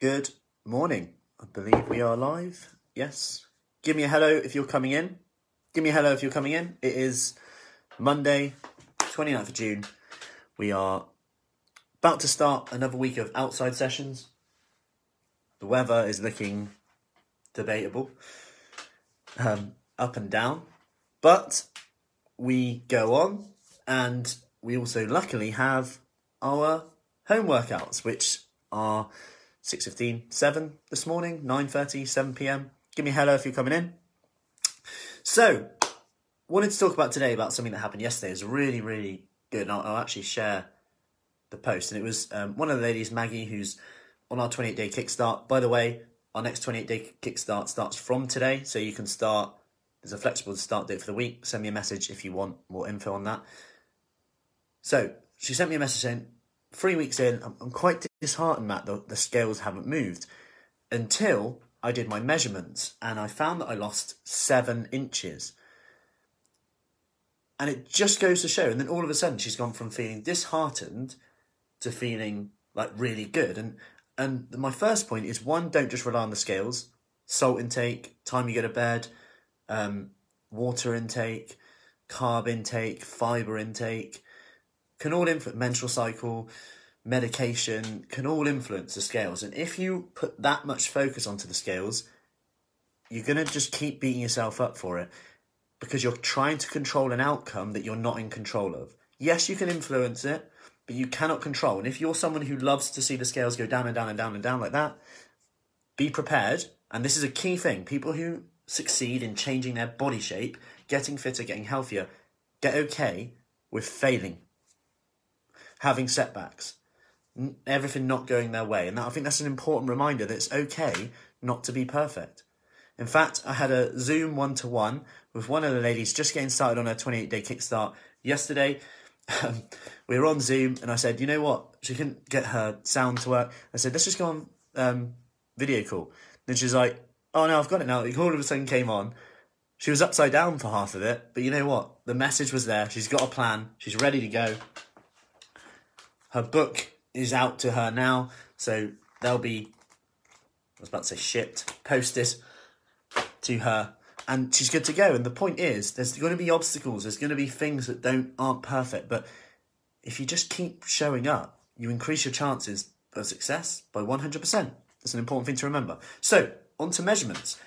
Good morning. I believe we are live. Yes. Give me a hello if you're coming in. Give me a hello if you're coming in. It is Monday, 29th of June. We are about to start another week of outside sessions. The weather is looking debatable, um, up and down, but we go on and we also luckily have our home workouts, which are 6.15, 7 this morning, 9.30, 7 p.m. Give me hello if you're coming in. So, wanted to talk about today about something that happened yesterday. It was really, really good. And I'll, I'll actually share the post. And it was um, one of the ladies, Maggie, who's on our 28 day kickstart. By the way, our next 28 day kickstart starts from today. So you can start, there's a flexible start date for the week. Send me a message if you want more info on that. So she sent me a message saying, three weeks in, I'm, I'm quite disheartened, that the, the scales haven't moved until I did my measurements and I found that I lost seven inches. And it just goes to show. And then all of a sudden, she's gone from feeling disheartened to feeling like really good. And and my first point is one: don't just rely on the scales. Salt intake, time you go to bed, um, water intake, carb intake, fiber intake, can all influence menstrual cycle, medication, can all influence the scales. And if you put that much focus onto the scales, you're going to just keep beating yourself up for it because you're trying to control an outcome that you're not in control of. Yes, you can influence it, but you cannot control. And if you're someone who loves to see the scales go down and down and down and down like that, be prepared. And this is a key thing. People who succeed in changing their body shape, getting fitter, getting healthier, get okay with failing, having setbacks, everything not going their way. And that, I think that's an important reminder that it's okay not to be perfect. In fact, I had a Zoom one to one with one of the ladies just getting started on her 28 day kickstart yesterday. Um, we were on Zoom and I said, you know what? She couldn't get her sound to work. I said, let's just go on um, video call. Then she's like, oh no, I've got it now. The call all of a sudden came on. She was upside down for half of it, but you know what? The message was there. She's got a plan. She's ready to go. Her book is out to her now, so they'll be, I was about to say shipped, posted to her, and she's good to go. And the point is, there's going to be obstacles, there's going to be things that don't aren't perfect, but if you just keep showing up, you increase your chances of success by 100%. That's an important thing to remember. So, on to measurements.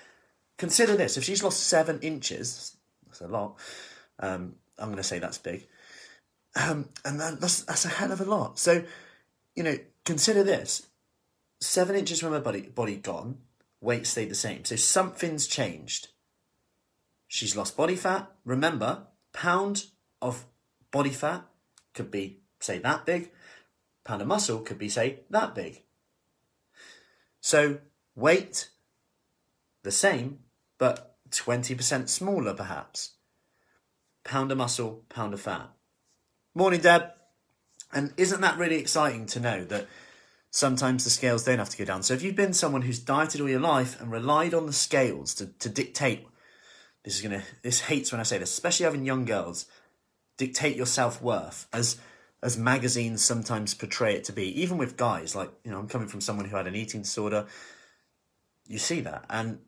Consider this if she's lost seven inches, that's a lot. Um, I'm going to say that's big. Um, and that, that's, that's a hell of a lot. So, you know, consider this seven inches from her body, body gone, weight stayed the same. So something's changed. She's lost body fat. Remember, pound of body fat could be, say, that big. Pound of muscle could be, say, that big. So weight, the same, but 20% smaller perhaps. Pound of muscle, pound of fat. Morning, Deb. And isn't that really exciting to know that sometimes the scales don't have to go down? So if you've been someone who's dieted all your life and relied on the scales to, to dictate, this is gonna this hates when I say this, especially having young girls, dictate your self worth as as magazines sometimes portray it to be, even with guys, like, you know, I'm coming from someone who had an eating disorder. You see that. And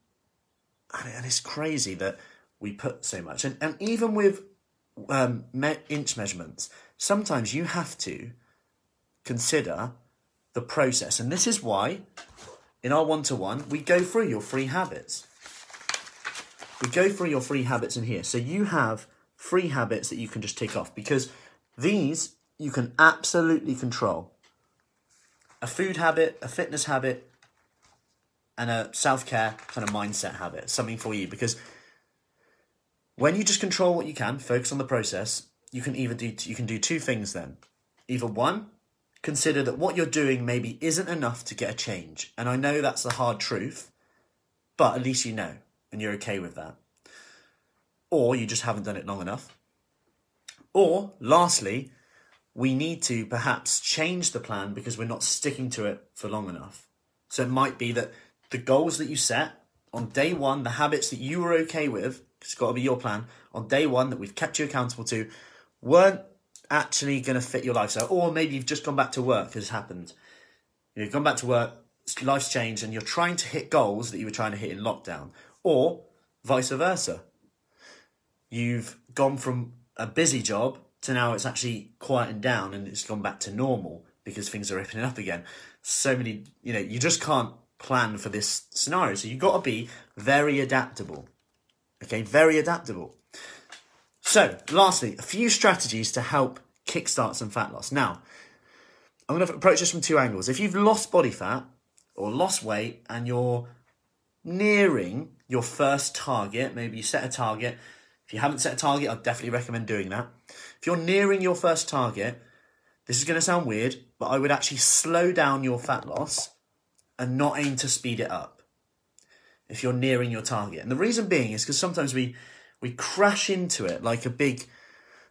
and it's crazy that we put so much. And and even with um, me- inch measurements, sometimes you have to consider the process. And this is why in our one to one, we go through your free habits. We go through your free habits in here. So you have free habits that you can just tick off because these you can absolutely control. A food habit, a fitness habit, and a self care kind of mindset habit, something for you. Because when you just control what you can, focus on the process, you can either do you can do two things then. Either one, consider that what you're doing maybe isn't enough to get a change. And I know that's the hard truth, but at least you know and you're okay with that. Or you just haven't done it long enough. Or lastly, we need to perhaps change the plan because we're not sticking to it for long enough. So it might be that the goals that you set on day one, the habits that you were okay with, it's got to be your plan, on day one that we've kept you accountable to, weren't actually going to fit your lifestyle. Or maybe you've just gone back to work, has happened. You've gone back to work, life's changed and you're trying to hit goals that you were trying to hit in lockdown, or vice versa. You've gone from a busy job to now it's actually quieting down and it's gone back to normal because things are opening up again. So many, you know, you just can't plan for this scenario. So you've got to be very adaptable. Okay, very adaptable. So, lastly, a few strategies to help kickstart some fat loss. Now, I'm going to approach this from two angles. If you've lost body fat or lost weight and you're nearing your first target, maybe you set a target. If you haven't set a target, I'd definitely recommend doing that. If you're nearing your first target, this is going to sound weird, but I would actually slow down your fat loss and not aim to speed it up if you're nearing your target. And the reason being is because sometimes we we crash into it like a big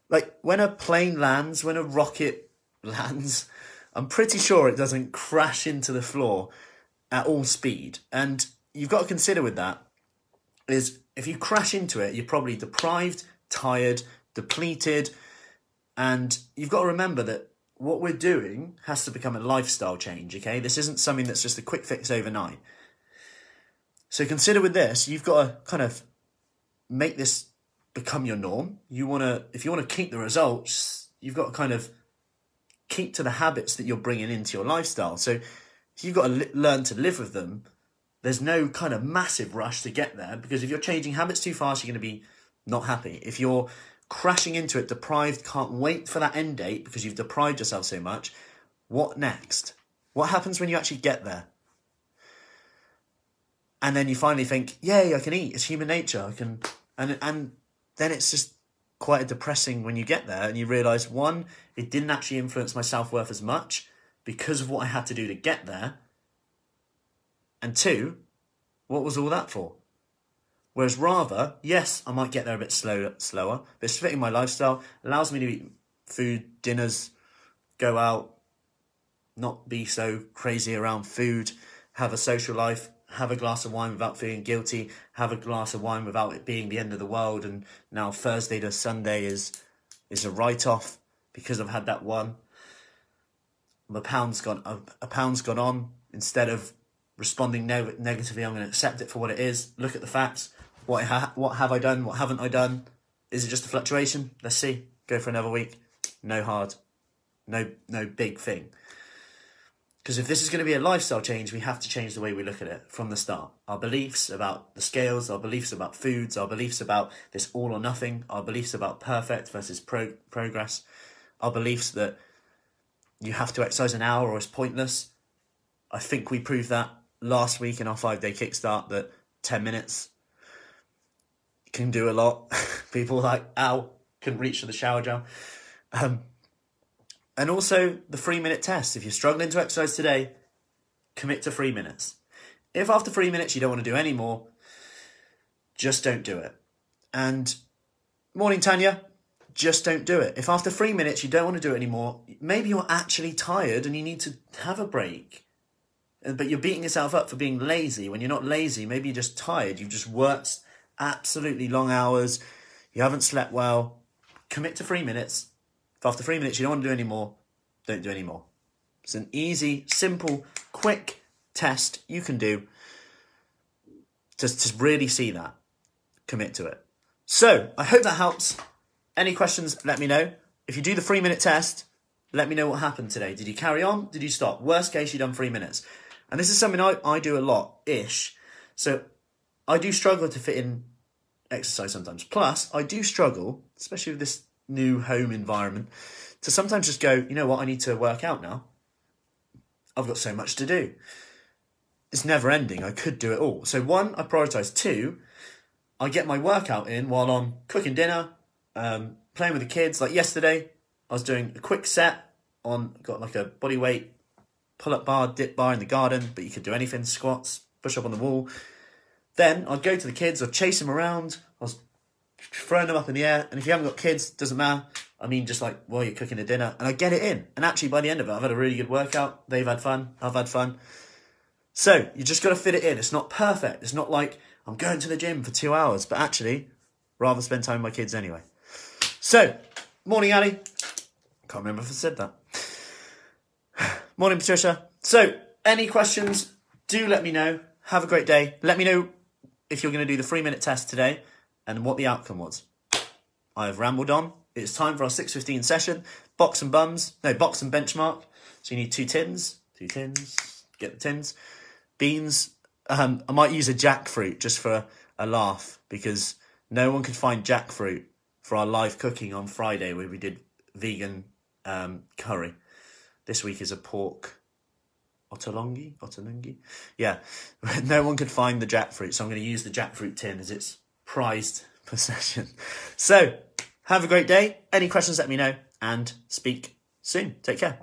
like when a plane lands, when a rocket lands, I'm pretty sure it doesn't crash into the floor at all speed. And you've got to consider with that is if you crash into it, you're probably deprived, tired, depleted, and you've got to remember that what we're doing has to become a lifestyle change, okay? This isn't something that's just a quick fix overnight. So consider with this, you've got to kind of make this become your norm. You want to, if you want to keep the results, you've got to kind of keep to the habits that you're bringing into your lifestyle. So you've got to li- learn to live with them, there's no kind of massive rush to get there because if you're changing habits too fast, you're going to be not happy. If you're crashing into it, deprived, can't wait for that end date because you've deprived yourself so much, what next? What happens when you actually get there? And then you finally think, yay, I can eat. It's human nature. I can, and and then it's just quite depressing when you get there and you realize one, it didn't actually influence my self worth as much because of what I had to do to get there. And two, what was all that for? Whereas rather, yes, I might get there a bit slow, slower, but it's fitting my lifestyle, allows me to eat food, dinners, go out, not be so crazy around food, have a social life, have a glass of wine without feeling guilty, have a glass of wine without it being the end of the world, and now Thursday to Sunday is is a write off because I've had that one. The pound's gone a, a pound's gone on instead of responding ne- negatively. I'm going to accept it for what it is. Look at the facts. What ha- what have I done? What haven't I done? Is it just a fluctuation? Let's see. Go for another week. No hard. No no big thing. Because if this is going to be a lifestyle change, we have to change the way we look at it from the start. Our beliefs about the scales, our beliefs about foods, our beliefs about this all or nothing, our beliefs about perfect versus pro- progress, our beliefs that you have to exercise an hour or it's pointless. I think we proved that last week in our five day kickstart that 10 minutes can do a lot. People like, ow, couldn't reach for the shower gel. Um, and also the three minute test. If you're struggling to exercise today, commit to three minutes. If after three minutes you don't want to do any more, just don't do it. And morning, Tanya, just don't do it. If after three minutes you don't want to do it anymore, maybe you're actually tired and you need to have a break. Uh, but you're beating yourself up for being lazy. When you're not lazy, maybe you're just tired. You've just worked absolutely long hours. You haven't slept well. Commit to three minutes if after three minutes you don't want to do any more, don't do any more. It's an easy, simple, quick test you can do to, to really see that. Commit to it. So, I hope that helps. Any questions, let me know. If you do the three minute test, let me know what happened today. Did you carry on? Did you stop? Worst case, you done three minutes. And this is something I, I do a lot ish. So I do struggle to fit in exercise sometimes. Plus, I do struggle, especially with this new home environment to sometimes just go, you know what, I need to work out now. I've got so much to do. It's never ending. I could do it all. So, one, I prioritize. Two, I get my workout in while I'm cooking dinner, um, playing with the kids. Like yesterday, I was doing a quick set on, got like a body weight pull up bar, dip bar in the garden, but you could do anything squats, push up on the wall. Then I'd go to the kids, I'd chase them around, I was throwing them up in the air. And if you haven't got kids, doesn't matter. I mean, just like while you're cooking the dinner, and I get it in. And actually, by the end of it, I've had a really good workout. They've had fun. I've had fun. So you just got to fit it in. It's not perfect. It's not like I'm going to the gym for two hours, but actually, rather spend time with my kids anyway. So, morning, Ali. Can't remember if I said that. morning, Patricia. So, any questions? do let me know. Have a great day. Let me know if you're going to do the three minute test today and what the outcome was. I have rambled on. It's time for our 6.15 session. Box and bums. No, box and benchmark. So you need two tins. Two tins. Get the tins. Beans. Um, I might use a jackfruit just for a laugh because no one could find jackfruit for our live cooking on Friday where we did vegan um, curry. This week is a pork Ottolenghi? Ottolenghi? Yeah. No one could find the jackfruit, so I'm going to use the jackfruit tin as its prized possession. So, have a great day. Any questions, let me know, and speak soon. Take care.